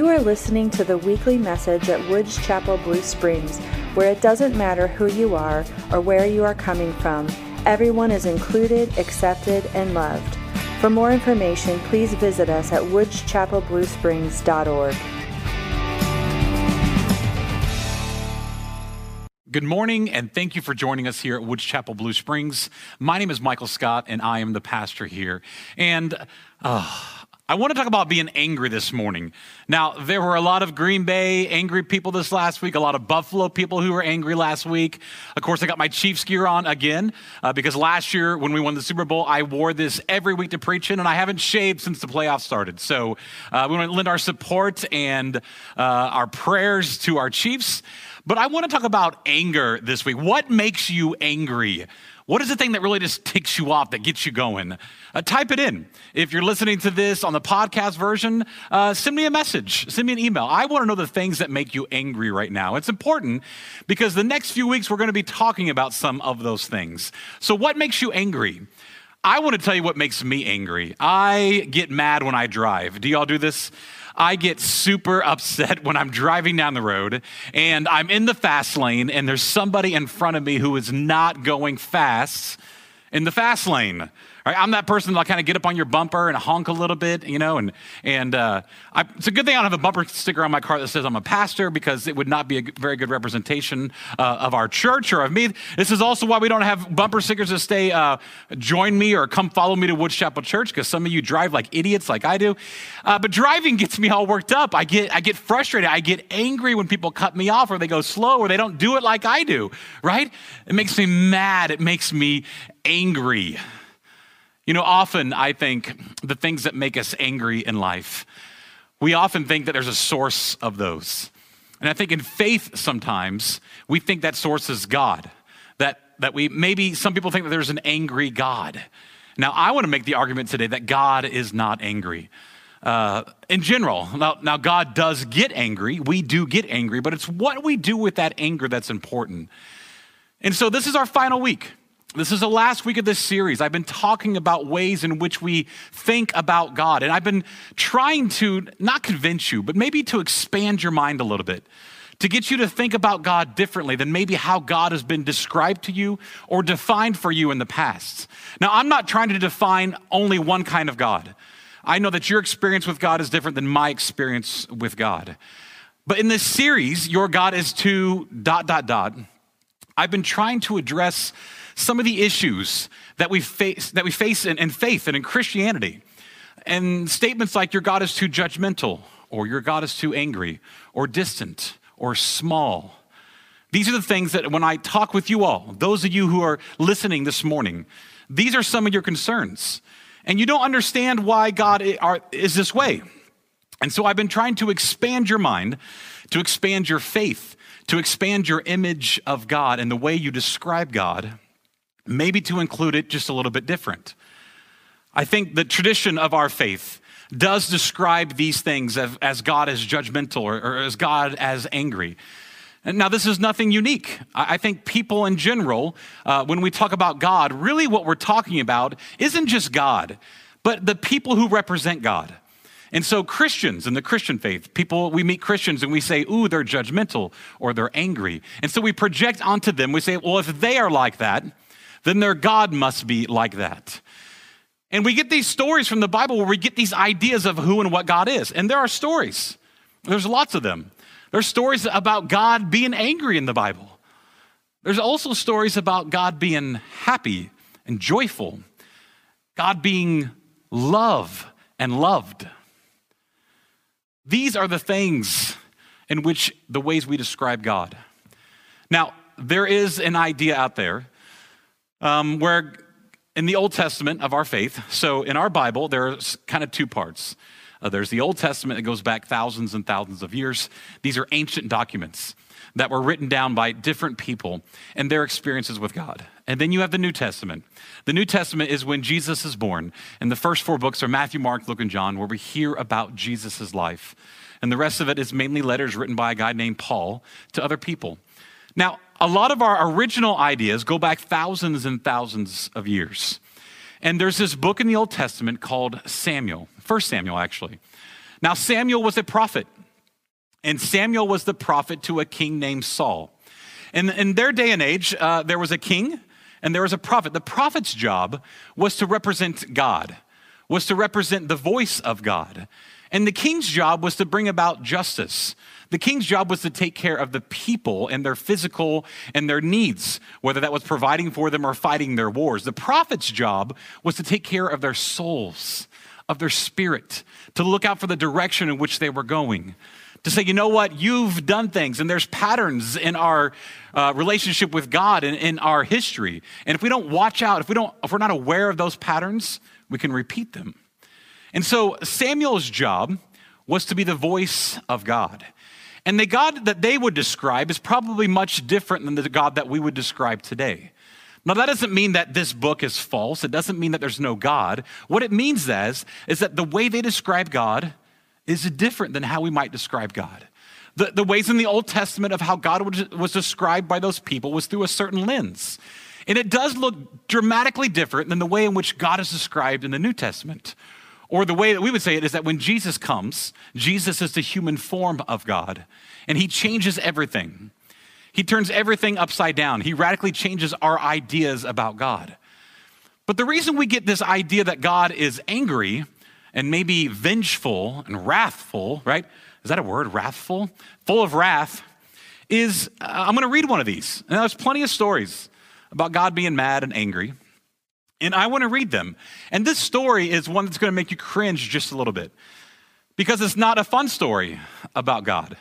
You are listening to the weekly message at Woods Chapel Blue Springs, where it doesn't matter who you are or where you are coming from, everyone is included, accepted, and loved. For more information, please visit us at woodschapelbluesprings.org. Good morning, and thank you for joining us here at Woods Chapel Blue Springs. My name is Michael Scott, and I am the pastor here. And uh, I want to talk about being angry this morning. Now, there were a lot of Green Bay angry people this last week, a lot of Buffalo people who were angry last week. Of course, I got my Chiefs gear on again uh, because last year when we won the Super Bowl, I wore this every week to preach in, and I haven't shaved since the playoffs started. So uh, we want to lend our support and uh, our prayers to our Chiefs. But I want to talk about anger this week. What makes you angry? What is the thing that really just ticks you off, that gets you going? Uh, type it in. If you're listening to this on the podcast version, uh, send me a message, send me an email. I want to know the things that make you angry right now. It's important because the next few weeks we're going to be talking about some of those things. So, what makes you angry? I want to tell you what makes me angry. I get mad when I drive. Do y'all do this? I get super upset when I'm driving down the road and I'm in the fast lane and there's somebody in front of me who is not going fast in the fast lane. Right? I'm that person that'll kind of get up on your bumper and honk a little bit, you know, and, and uh, I, it's a good thing I don't have a bumper sticker on my car that says I'm a pastor because it would not be a very good representation uh, of our church or of me. This is also why we don't have bumper stickers that stay, uh, join me or come follow me to Woods Chapel Church because some of you drive like idiots like I do. Uh, but driving gets me all worked up. I get, I get frustrated. I get angry when people cut me off or they go slow or they don't do it like I do, right? It makes me mad. It makes me angry. You know, often I think the things that make us angry in life, we often think that there's a source of those. And I think in faith sometimes we think that source is God. That that we maybe some people think that there's an angry God. Now I want to make the argument today that God is not angry. Uh, in general, now, now God does get angry. We do get angry, but it's what we do with that anger that's important. And so this is our final week. This is the last week of this series. I've been talking about ways in which we think about God. And I've been trying to not convince you, but maybe to expand your mind a little bit, to get you to think about God differently than maybe how God has been described to you or defined for you in the past. Now, I'm not trying to define only one kind of God. I know that your experience with God is different than my experience with God. But in this series, Your God is too dot, dot, dot, I've been trying to address some of the issues that we face, that we face in, in faith and in Christianity. And statements like your God is too judgmental, or your God is too angry, or distant, or small. These are the things that when I talk with you all, those of you who are listening this morning, these are some of your concerns. And you don't understand why God is this way. And so I've been trying to expand your mind, to expand your faith, to expand your image of God and the way you describe God maybe to include it just a little bit different. I think the tradition of our faith does describe these things as, as God as judgmental or, or, as God as angry. Now, this is nothing unique. I, I think people in general, uh, when we talk about God, really what we're talking about isn't just God, but the people who represent God. And so, Christians in the Christian faith, people, we meet Christians and we say, ooh, they're judgmental or they're angry. And so we project onto them, we say, well, if they are like that, then their God must be like that. And we get these stories from the Bible where we get these ideas of who and what God is. And there are stories, there's lots of them. There's stories about God being angry in the Bible. There's also stories about God being happy and joyful, God being love and loved. These are the things in which the ways we describe God. Now, there is an idea out there um, where in the Old Testament of our faith, so in our Bible, there's kind of two parts. Uh, there's the Old Testament that goes back thousands and thousands of years. These are ancient documents that were written down by different people and their experiences with God. And then you have the New Testament. The New Testament is when Jesus is born. And the first four books are Matthew, Mark, Luke, and John, where we hear about Jesus' life. And the rest of it is mainly letters written by a guy named Paul to other people. Now, a lot of our original ideas go back thousands and thousands of years. And there's this book in the Old Testament called Samuel, First Samuel, actually. Now, Samuel was a prophet. And Samuel was the prophet to a king named Saul. And in their day and age, uh, there was a king and there was a prophet. The prophet's job was to represent God, was to represent the voice of God. And the king's job was to bring about justice. The king's job was to take care of the people and their physical and their needs, whether that was providing for them or fighting their wars. The prophet's job was to take care of their souls, of their spirit, to look out for the direction in which they were going to say, you know what, you've done things, and there's patterns in our uh, relationship with God and in our history. And if we don't watch out, if we don't, if we're not aware of those patterns, we can repeat them. And so Samuel's job was to be the voice of God. And the God that they would describe is probably much different than the God that we would describe today. Now, that doesn't mean that this book is false. It doesn't mean that there's no God. What it means is, is that the way they describe God is different than how we might describe God. The, the ways in the Old Testament of how God was described by those people was through a certain lens. And it does look dramatically different than the way in which God is described in the New Testament. Or the way that we would say it is that when Jesus comes, Jesus is the human form of God, and he changes everything. He turns everything upside down. He radically changes our ideas about God. But the reason we get this idea that God is angry and maybe vengeful and wrathful, right? Is that a word? Wrathful? Full of wrath, is uh, I'm going to read one of these. And there's plenty of stories about God being mad and angry. And I want to read them. And this story is one that's going to make you cringe just a little bit because it's not a fun story about God.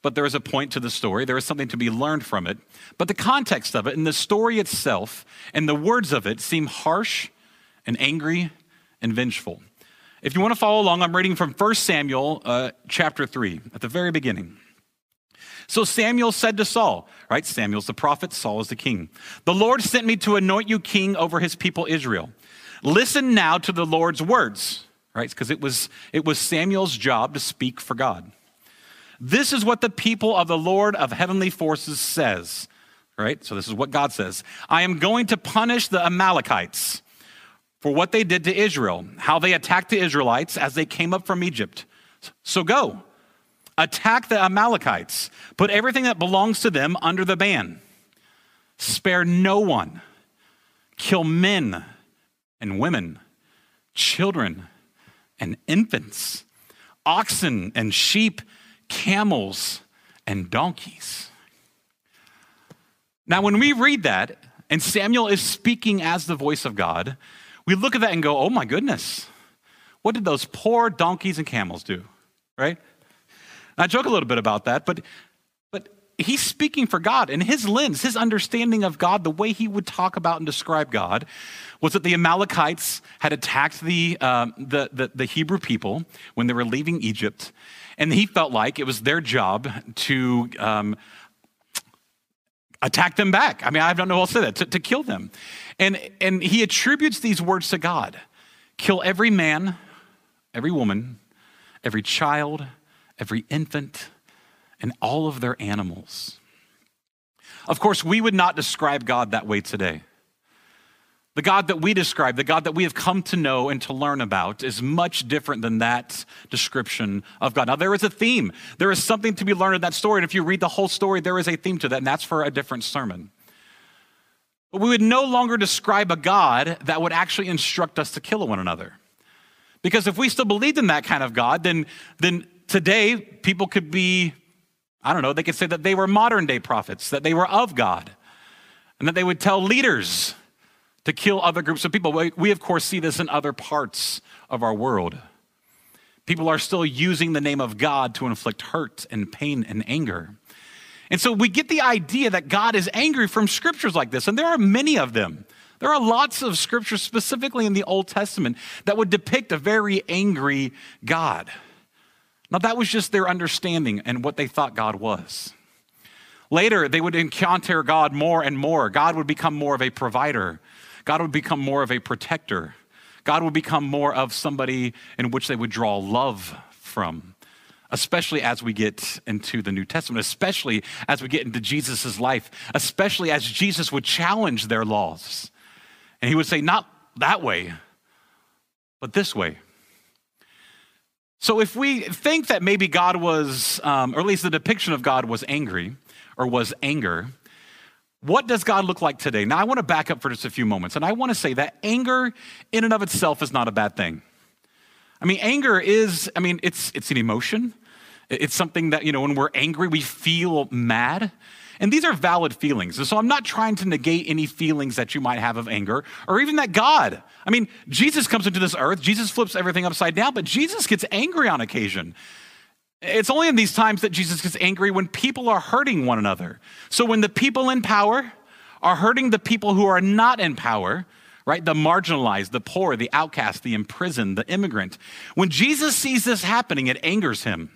But there is a point to the story. There is something to be learned from it. But the context of it and the story itself and the words of it seem harsh and angry and vengeful. If you want to follow along, I'm reading from 1 Samuel uh, chapter 3 at the very beginning. So Samuel said to Saul, right? Samuel's the prophet, Saul is the king. The Lord sent me to anoint you king over his people Israel. Listen now to the Lord's words, right? Because it was, it was Samuel's job to speak for God. This is what the people of the Lord of heavenly forces says, right? So this is what God says I am going to punish the Amalekites for what they did to Israel, how they attacked the Israelites as they came up from Egypt. So go, attack the Amalekites, put everything that belongs to them under the ban, spare no one, kill men and women, children and infants, oxen and sheep, camels and donkeys. Now, when we read that, and Samuel is speaking as the voice of God, we look at that and go, oh my goodness, what did those poor donkeys and camels do? Right? I joke a little bit about that, but, but he's speaking for God. And his lens, his understanding of God, the way he would talk about and describe God, was that the Amalekites had attacked the, um, the, the, the Hebrew people when they were leaving Egypt. And he felt like it was their job to um, attack them back. I mean, I don't know how to say that, to, to kill them. And, and he attributes these words to God kill every man, every woman, every child, every infant, and all of their animals. Of course, we would not describe God that way today. The God that we describe, the God that we have come to know and to learn about, is much different than that description of God. Now, there is a theme. There is something to be learned in that story. And if you read the whole story, there is a theme to that, and that's for a different sermon. But we would no longer describe a God that would actually instruct us to kill one another. Because if we still believed in that kind of God, then, then today people could be, I don't know, they could say that they were modern day prophets, that they were of God, and that they would tell leaders to kill other groups of people. We, of course, see this in other parts of our world. People are still using the name of God to inflict hurt and pain and anger. And so we get the idea that God is angry from scriptures like this, and there are many of them. There are lots of scriptures, specifically in the Old Testament, that would depict a very angry God. Now, that was just their understanding and what they thought God was. Later, they would encounter God more and more. God would become more of a provider. God would become more of a protector. God would become more of somebody in which they would draw love from, especially as we get into the New Testament, especially as we get into Jesus' life, especially as Jesus would challenge their laws. And he would say, Not that way, but this way. So, if we think that maybe God was, um, or at least the depiction of God was angry or was anger, what does God look like today? Now, I want to back up for just a few moments, and I want to say that anger in and of itself is not a bad thing. I mean, anger is, I mean, it's, it's an emotion. It's something that, you know, when we're angry, we feel mad. And these are valid feelings. And so I'm not trying to negate any feelings that you might have of anger or even that God. I mean, Jesus comes into this earth, Jesus flips everything upside down, but Jesus gets angry on occasion. It's only in these times that Jesus gets angry when people are hurting one another. So when the people in power are hurting the people who are not in power, right? The marginalized, the poor, the outcast, the imprisoned, the immigrant. When Jesus sees this happening, it angers him.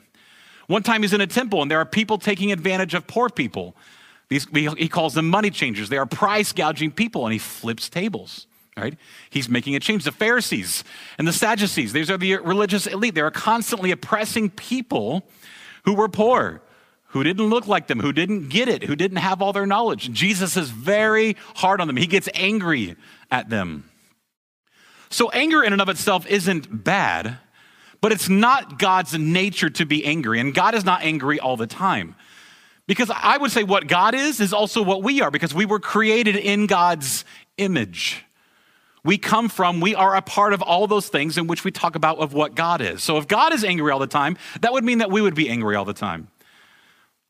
One time he's in a temple and there are people taking advantage of poor people. These, he calls them money changers. They are price gouging people and he flips tables. Right? He's making a change. The Pharisees and the Sadducees, these are the religious elite. They are constantly oppressing people who were poor, who didn't look like them, who didn't get it, who didn't have all their knowledge. Jesus is very hard on them. He gets angry at them. So, anger in and of itself isn't bad, but it's not God's nature to be angry. And God is not angry all the time. Because I would say what God is, is also what we are, because we were created in God's image. We come from, we are a part of all those things in which we talk about of what God is. So if God is angry all the time, that would mean that we would be angry all the time.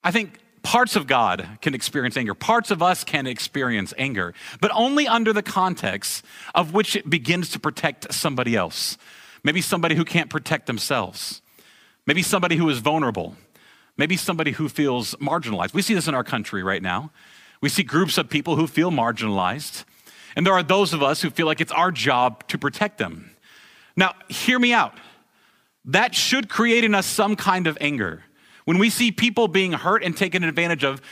I think parts of God can experience anger. Parts of us can experience anger, but only under the context of which it begins to protect somebody else. Maybe somebody who can't protect themselves. Maybe somebody who is vulnerable. Maybe somebody who feels marginalized. We see this in our country right now. We see groups of people who feel marginalized. And there are those of us who feel like it's our job to protect them. Now, hear me out. That should create in us some kind of anger. When we see people being hurt and taken advantage of,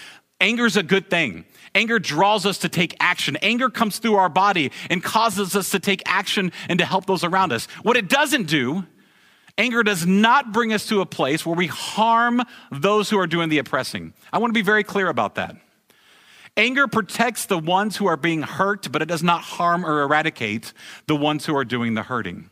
anger is a good thing. Anger draws us to take action. Anger comes through our body and causes us to take action and to help those around us. What it doesn't do, anger does not bring us to a place where we harm those who are doing the oppressing. I want to be very clear about that. Anger protects the ones who are being hurt, but it does not harm or eradicate the ones who are doing the hurting.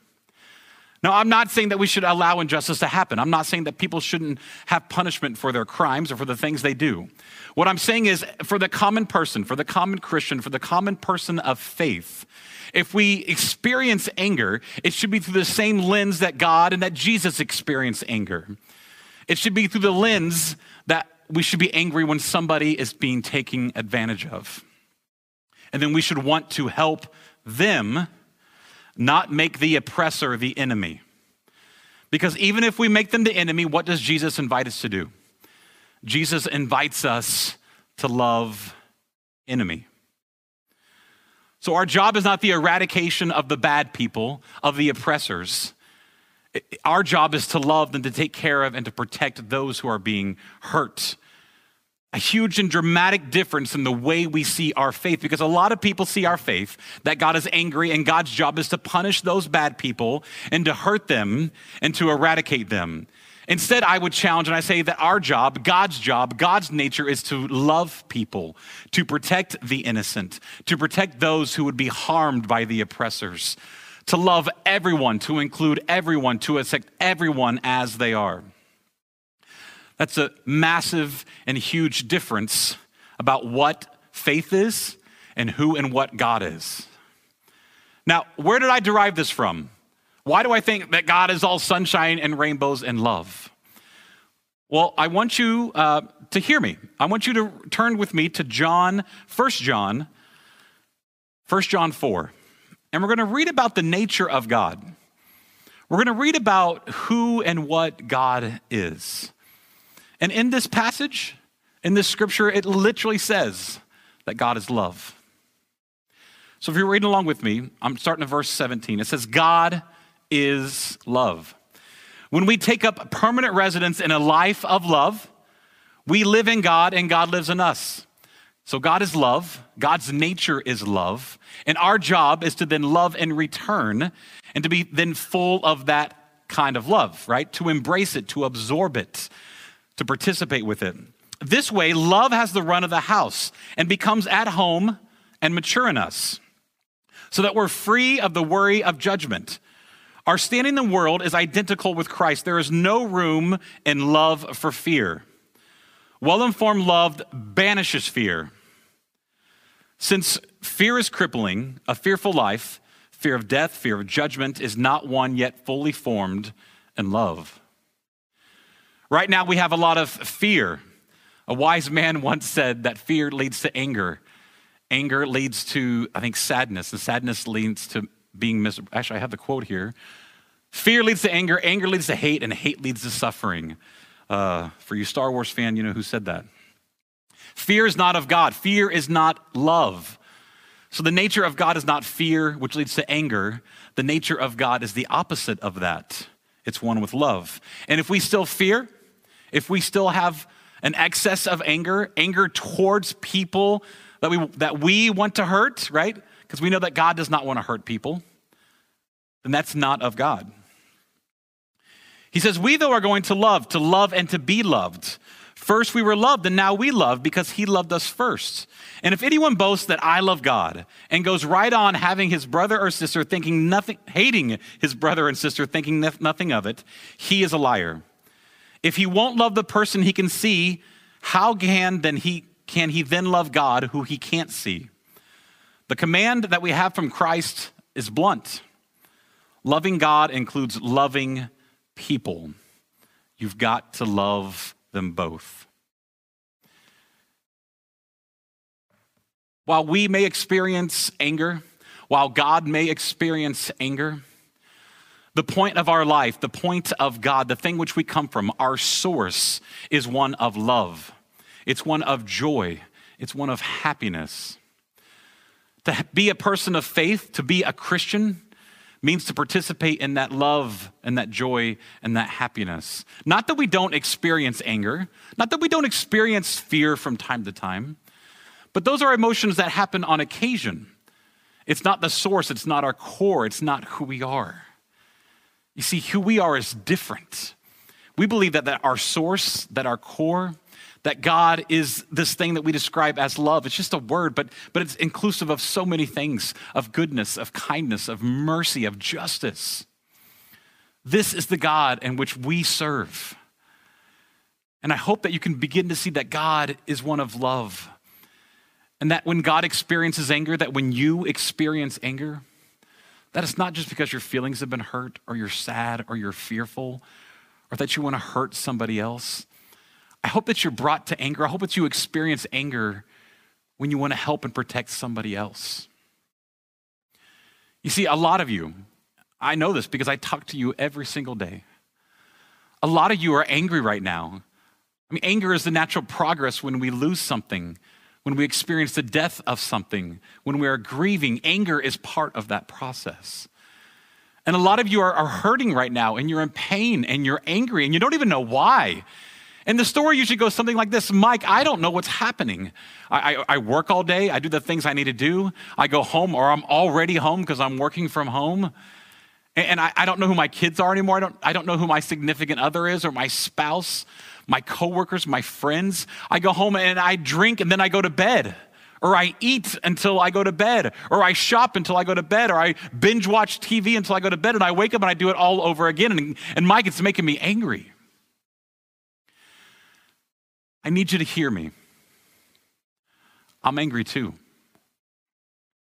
Now, I'm not saying that we should allow injustice to happen. I'm not saying that people shouldn't have punishment for their crimes or for the things they do. What I'm saying is for the common person, for the common Christian, for the common person of faith, if we experience anger, it should be through the same lens that God and that Jesus experienced anger. It should be through the lens that we should be angry when somebody is being taken advantage of. And then we should want to help them not make the oppressor the enemy. Because even if we make them the enemy, what does Jesus invite us to do? Jesus invites us to love enemy. So our job is not the eradication of the bad people, of the oppressors. Our job is to love and to take care of and to protect those who are being hurt a huge and dramatic difference in the way we see our faith because a lot of people see our faith that God is angry and God's job is to punish those bad people and to hurt them and to eradicate them. Instead, I would challenge and I say that our job, God's job, God's nature is to love people, to protect the innocent, to protect those who would be harmed by the oppressors, to love everyone, to include everyone, to accept everyone as they are. That's a massive and huge difference about what faith is and who and what God is. Now, where did I derive this from? Why do I think that God is all sunshine and rainbows and love? Well, I want you uh, to hear me. I want you to turn with me to John, 1 John, 1 John 4. And we're going to read about the nature of God. We're going to read about who and what God is. And in this passage, in this scripture, it literally says that God is love. So if you're reading along with me, I'm starting at verse 17. It says, God is love. When we take up permanent residence in a life of love, we live in God and God lives in us. So God is love, God's nature is love, and our job is to then love in return and to be then full of that kind of love, right? To embrace it, to absorb it, to participate with it. This way, love has the run of the house and becomes at home and mature in us so that we're free of the worry of judgment. Our standing in the world is identical with Christ. There is no room in love for fear. Well informed love banishes fear. Since fear is crippling, a fearful life, fear of death, fear of judgment, is not one yet fully formed in love. Right now, we have a lot of fear. A wise man once said that fear leads to anger. Anger leads to, I think, sadness, and sadness leads to being miserable. Actually, I have the quote here. Fear leads to anger, anger leads to hate, and hate leads to suffering. Uh, for you Star Wars fan, you know who said that. Fear is not of God. Fear is not love. So the nature of God is not fear, which leads to anger. The nature of God is the opposite of that. It's one with love. And if we still fear, if we still have an excess of anger, anger towards people that we, that we want to hurt, right? Because we know that God does not want to hurt people, then that's not of God. He says, We though are going to love, to love and to be loved. First we were loved, and now we love because he loved us first. And if anyone boasts that I love God and goes right on having his brother or sister thinking nothing, hating his brother and sister thinking nothing of it, he is a liar. If he won't love the person he can see, how can then he can he then love God who he can't see? The command that we have from Christ is blunt. Loving God includes loving people. You've got to love them both. While we may experience anger, while God may experience anger, the point of our life, the point of God, the thing which we come from, our source is one of love. It's one of joy. It's one of happiness. To be a person of faith, to be a Christian, means to participate in that love and that joy and that happiness. Not that we don't experience anger, not that we don't experience fear from time to time, but those are emotions that happen on occasion. It's not the source, it's not our core, it's not who we are. You see, who we are is different. We believe that, that our source, that our core, that God is this thing that we describe as love. It's just a word, but, but it's inclusive of so many things of goodness, of kindness, of mercy, of justice. This is the God in which we serve. And I hope that you can begin to see that God is one of love. And that when God experiences anger, that when you experience anger, that it's not just because your feelings have been hurt or you're sad or you're fearful or that you want to hurt somebody else. I hope that you're brought to anger. I hope that you experience anger when you want to help and protect somebody else. You see, a lot of you, I know this because I talk to you every single day. A lot of you are angry right now. I mean, anger is the natural progress when we lose something, when we experience the death of something, when we are grieving. Anger is part of that process. And a lot of you are, are hurting right now, and you're in pain, and you're angry, and you don't even know why. And the story usually goes something like this Mike, I don't know what's happening. I, I, I work all day, I do the things I need to do. I go home, or I'm already home because I'm working from home. And, I, I don't know who my kids are anymore. I don't, I don't know who my significant other is, or my spouse, my coworkers, my friends. I go home and I drink, and then I go to bed or I eat until I go to bed, or I shop until I go to bed, or I binge watch TV until I go to bed, and I wake up and I do it all over again. And, and Mike, it's making me angry. I need you to hear me. I'm angry too.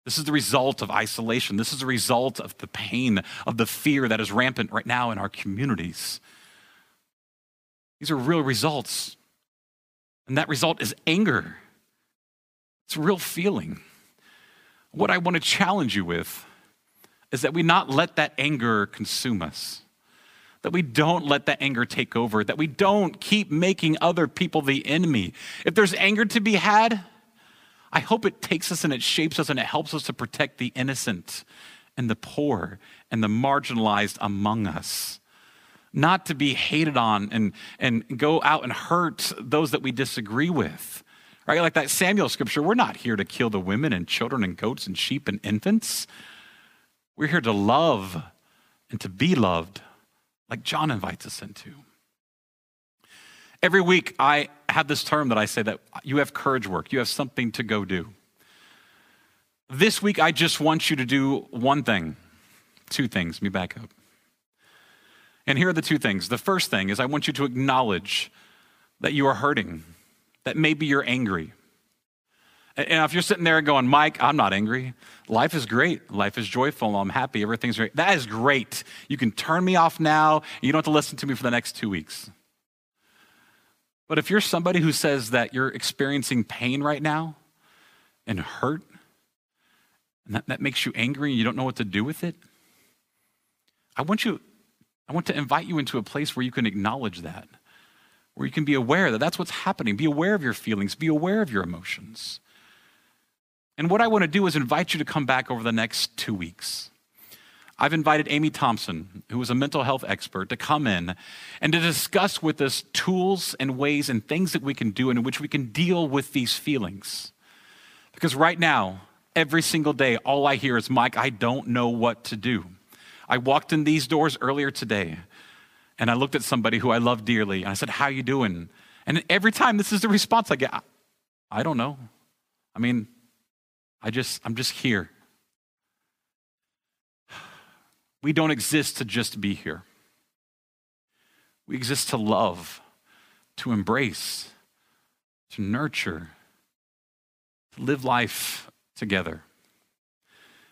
This is the result of isolation. This is the result of the pain, of the fear that is rampant right now in our communities. These are real results. And that result is anger. It's a real feeling. What I want to challenge you with is that we not let that anger consume us that we don't let that anger take over, that we don't keep making other people the enemy. If there's anger to be had, I hope it takes us and it shapes us and it helps us to protect the innocent and the poor and the marginalized among us. Not to be hated on and, and go out and hurt those that we disagree with. Right? Like that Samuel scripture, we're not here to kill the women and children and goats and sheep and infants. We're here to love and to be loved like John invites us into. Every week, I have this term that I say that you have courage work, you have something to go do. This week, I just want you to do one thing, two things. Let me back up. And here are the two things. The first thing is I want you to acknowledge that you are hurting, that maybe you're angry. And if you're sitting there going, Mike, I'm not angry. Life is great. Life is joyful. I'm happy. Everything's great. That is great. You can turn me off now. You don't have to listen to me for the next two weeks. But if you're somebody who says that you're experiencing pain right now and hurt, and that, that makes you angry and you don't know what to do with it, I want you, I want to invite you into a place where you can acknowledge that, where you can be aware that that's what's happening. Be aware of your feelings, be aware of your emotions. And what I want to do is invite you to come back over the next two weeks. I've invited Amy Thompson, who is a mental health expert, to come in and to discuss with us tools and ways and things that we can do and in which we can deal with these feelings. Because right now, every single day, all I hear is, Mike, I don't know what to do. I walked in these doors earlier today and I looked at somebody who I love dearly and I said, How you doing? And every time this is the response I get, I don't know. I mean, I just, I'm just here. We don't exist to just be here. We exist to love, to embrace, to nurture, to live life together.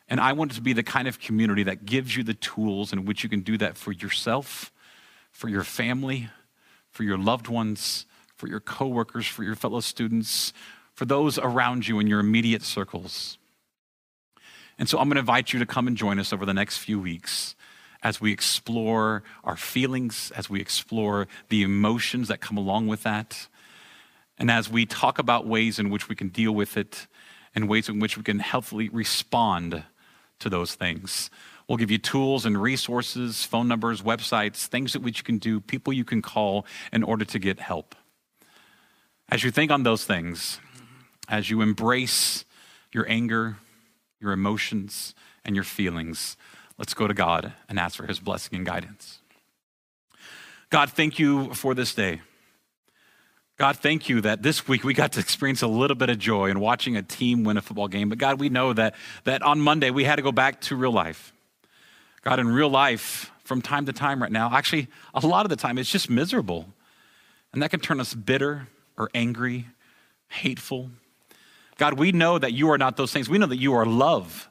And I want it to be the kind of community that gives you the tools in which you can do that for yourself, for your family, for your loved ones, for your coworkers, for your fellow students, for those around you in your immediate circles. And so I'm going to invite you to come and join us over the next few weeks as we explore our feelings, as we explore the emotions that come along with that, and as we talk about ways in which we can deal with it and ways in which we can healthily respond to those things. We'll give you tools and resources, phone numbers, websites, things that which you can do, people you can call in order to get help. As you think on those things, as you embrace your anger, your emotions, and your feelings, let's go to God and ask for his blessing and guidance. God, thank you for this day. God, thank you that this week we got to experience a little bit of joy in watching a team win a football game. But God, we know that, that on Monday we had to go back to real life. God, in real life, from time to time right now, actually, a lot of the time, it's just miserable. And that can turn us bitter or angry, hateful. God, we know that you are not those things. We know that you are love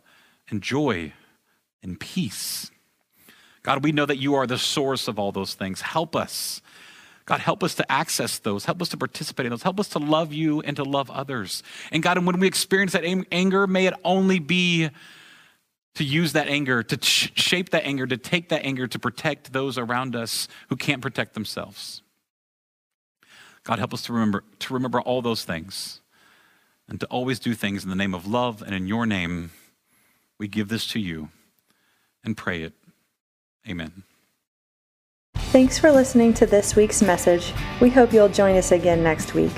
and joy and peace. God, we know that you are the source of all those things. Help us. God, help us to access those. Help us to participate in those. Help us to love you and to love others. And God, and when we experience that anger, may it only be to use that anger, to shape that anger, to take that anger to protect those around us who can't protect themselves. God, help us to remember, to remember all those things and to always do things in the name of love and in your name. We give this to you and pray it. Amen. Thanks for listening to this week's message. We hope you'll join us again next week.